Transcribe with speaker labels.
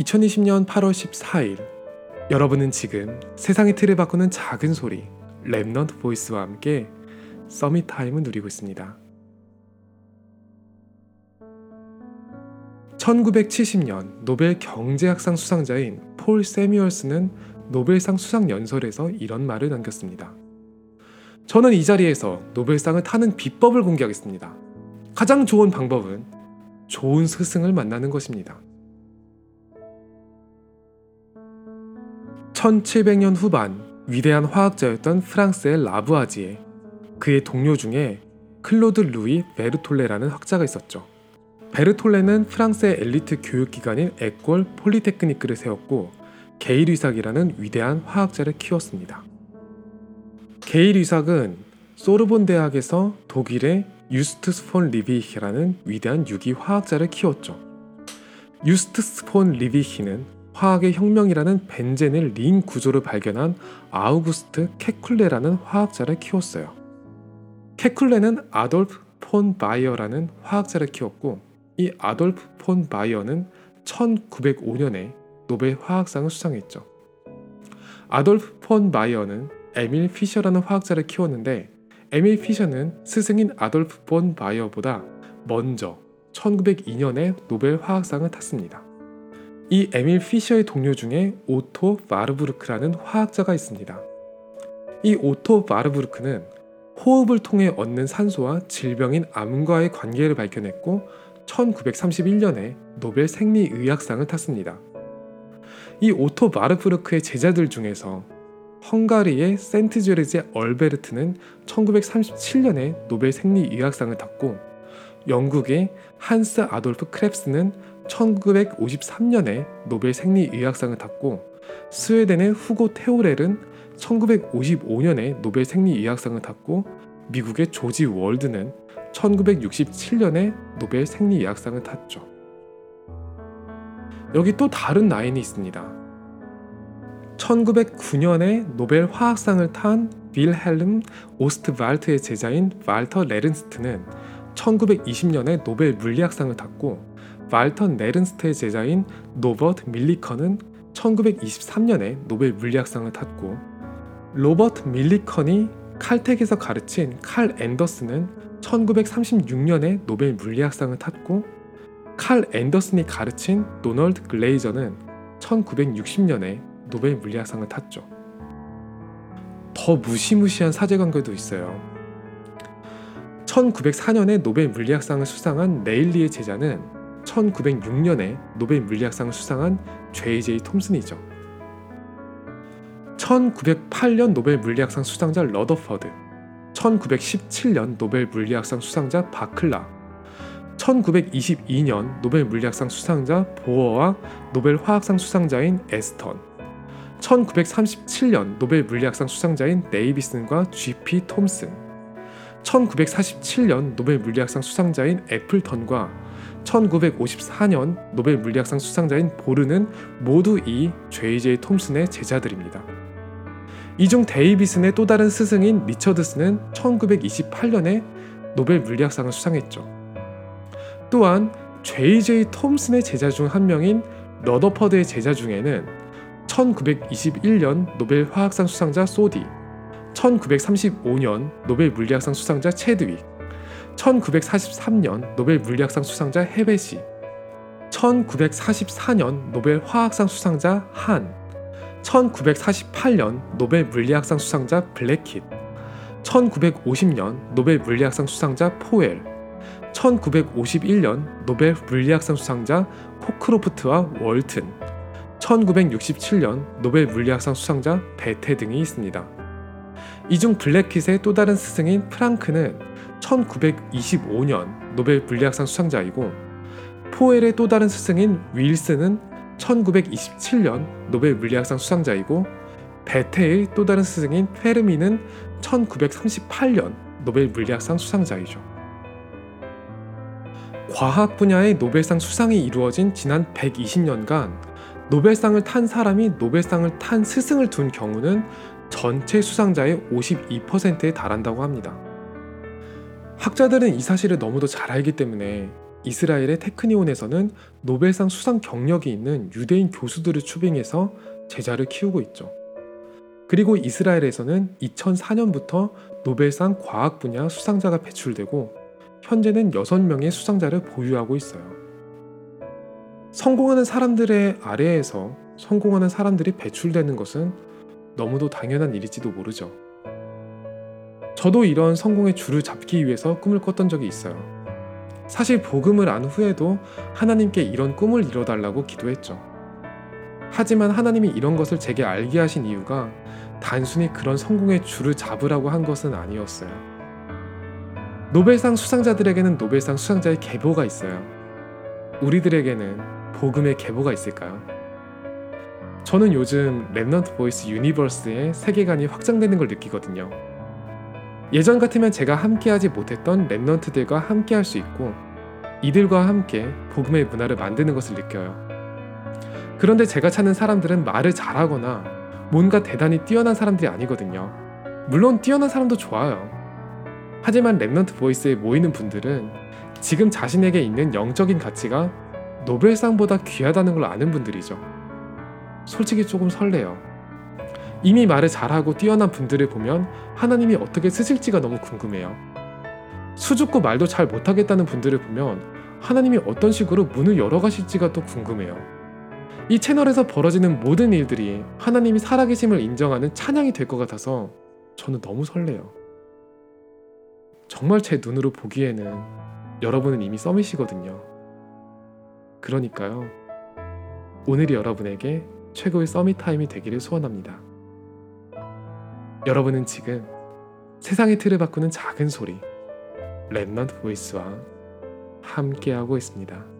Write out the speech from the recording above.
Speaker 1: (2020년 8월 14일) 여러분은 지금 세상의 틀을 바꾸는 작은 소리 Remnant Voice와 함께 Summit Time을 누리고 있습니다. 1970년 노벨 경제학상 수상자인 폴 새뮤얼슨은 노벨상 수상 연설에서 이런 말을 남겼습니다. 저는 이 자리에서 노벨상을 타는 비법을 공개하겠습니다. 가장 좋은 방법은 좋은 스승을 만나는 것입니다. 1700년 후반 위대한 화학자였던 프랑스의 라부아지에 그의 동료 중에 클로드 루이 베르톨레라는 학자가 있었죠. 베르톨레는 프랑스의 엘리트 교육기관인 에꼴 폴리테크니크를 세웠고 게이 뤼삭이라는 위대한 화학자를 키웠습니다. 게이 뤼삭은 소르본 대학에서 독일의 유스투스 폰 리비히라는 위대한 유기 화학자를 키웠죠. 유스투스 폰 리비히는 화학의 혁명이라는 벤젠의 링 구조를 발견한 아우구스트 케쿨레라는 화학자를 키웠어요. 케쿨레는 아돌프 폰 바이어라는 화학자를 키웠고 이 아돌프 폰 바이어는 1905년에 노벨 화학상을 수상했죠. 아돌프 폰 바이어는 에밀 피셔라는 화학자를 키웠는데 에밀 피셔는 스승인 아돌프 폰 바이어보다 먼저 1902년에 노벨 화학상을 탔습니다. 이 에밀 피셔의 동료 중에 오토 바르부르크라는 화학자가 있습니다. 이 오토 바르부르크는 호흡을 통해 얻는 산소와 질병인 암과의 관계를 밝혀냈고 1931년에 노벨 생리의학상을 탔습니다. 이 오토 바르부르크의 제자들 중에서 헝가리의 센트 조르제 얼베르트는 1937년에 노벨 생리의학상을 탔고 영국의 한스 아돌프 크렙스는 1953년에 노벨 생리의학상을 탔고 스웨덴의 후고 테오렐은 1955년에 노벨 생리의학상을 탔고 미국의 조지 월드는 1967년에 노벨 생리의학상을 탔죠. 여기 또 다른 라인이 있습니다. 1909년에 노벨 화학상을 탄 빌헬름 오스트발트의 제자인 발터 네른스트는 1920년에 노벨 물리학상을 탔고 발터 네른스트의 제자인 로버트 밀리컨은 1923년에 노벨 물리학상을 탔고 로버트 밀리컨이 칼텍에서 가르친 칼 앤더슨은 1936년에 노벨 물리학상을 탔고 칼 앤더슨이 가르친 도널드 글레이저는 1960년에 노벨 물리학상을 탔죠. 더 무시무시한 사제관계도 있어요. 1904년에 노벨 물리학상을 수상한 레일리의 제자는 1906년에 노벨 물리학상을 수상한 J.J. 톰슨이죠. 1908년 노벨 물리학상 수상자 러더퍼드, 1917년 노벨 물리학상 수상자 바클라, 1922년 노벨 물리학상 수상자 보어와 노벨 화학상 수상자인 애스턴, 1937년 노벨 물리학상 수상자인 데이비슨과 G.P. 톰슨, 1947년 노벨 물리학상 수상자인 애플턴과 1954년 노벨 물리학상 수상자인 보른은 모두 이 J.J. 톰슨의 제자들입니다. 이 중 데이비슨의 또 다른 스승인 리처드스는 1928년에 노벨 물리학상을 수상했죠. 또한 J.J. 톰슨의 제자 중 한 명인 러더퍼드의 제자 중에는 1921년 노벨 화학상 수상자 소디, 1935년 노벨 물리학상 수상자 채드윅, 1943년 노벨 물리학상 수상자 헤베시, 1944년 노벨 화학상 수상자 한, 1948년 노벨 물리학상 수상자 블래킷, 1950년 노벨 물리학상 수상자 파월, 1951년 노벨 물리학상 수상자 코크로프트와 월튼, 1967년 노벨 물리학상 수상자 베테 등이 있습니다. 이 중 블래킷의 또 다른 스승인 프랑크는 1925년 노벨 물리학상 수상자이고 파월의 또 다른 스승인 윌슨은 1927년 노벨 물리학상 수상자이고 베테의 또 다른 스승인 페르미는 1938년 노벨 물리학상 수상자이죠. 과학 분야의 노벨상 수상이 이루어진 지난 120년간 노벨상을 탄 사람이 노벨상을 탄 스승을 둔 경우는 전체 수상자의 52%에 달한다고 합니다. 학자들은 이 사실을 너무도 잘 알기 때문에 이스라엘의 테크니온에서는 노벨상 수상 경력이 있는 유대인 교수들을 추빙해서 제자를 키우고 있죠. 그리고 이스라엘에서는 2004년부터 노벨상 과학 분야 수상자가 배출되고 현재는 6명의 수상자를 보유하고 있어요. 성공하는 사람들의 아래에서 성공하는 사람들이 배출되는 것은 너무도 당연한 일일지도 모르죠. 저도 이런 성공의 줄을 잡기 위해서 꿈을 꿨던 적이 있어요. 사실 복음을 안 후에도 하나님께 이런 꿈을 이뤄달라고 기도했죠. 하지만 하나님이 이런 것을 제게 알게 하신 이유가 단순히 그런 성공의 줄을 잡으라고 한 것은 아니었어요. 노벨상 수상자들에게는 노벨상 수상자의 계보가 있어요. 우리들에게는 복음의 계보가 있을까요? 저는 요즘 Remnant Voice Universe의 세계관이 확장되는 걸 느끼거든요. 예전 같으면 제가 함께하지 못했던 remnant들과 함께할 수 있고 이들과 함께 복음의 문화를 만드는 것을 느껴요. 그런데 제가 찾는 사람들은 말을 잘하거나 뭔가 대단히 뛰어난 사람들이 아니거든요. 물론 뛰어난 사람도 좋아요. 하지만 Remnant Voice에 모이는 분들은 지금 자신에게 있는 영적인 가치가 노벨상보다 귀하다는 걸 아는 분들이죠. 솔직히 조금 설레요. 이미 말을 잘하고 뛰어난 분들을 보면 하나님이 어떻게 쓰실지가 너무 궁금해요. 수줍고 말도 잘 못하겠다는 분들을 보면 하나님이 어떤 식으로 문을 열어가실지가 또 궁금해요. 이 채널에서 벌어지는 모든 일들이 하나님이 살아계심을 인정하는 찬양이 될 것 같아서 저는 너무 설레요. 정말 제 눈으로 보기에는 여러분은 이미 서밋이거든요. 그러니까요. 오늘이 여러분에게 최고의 서밋 타임이 되기를 소원합니다. 여러분은 지금 세상의 틀을 바꾸는 작은 소리 랩넌트 보이스와 함께하고 있습니다.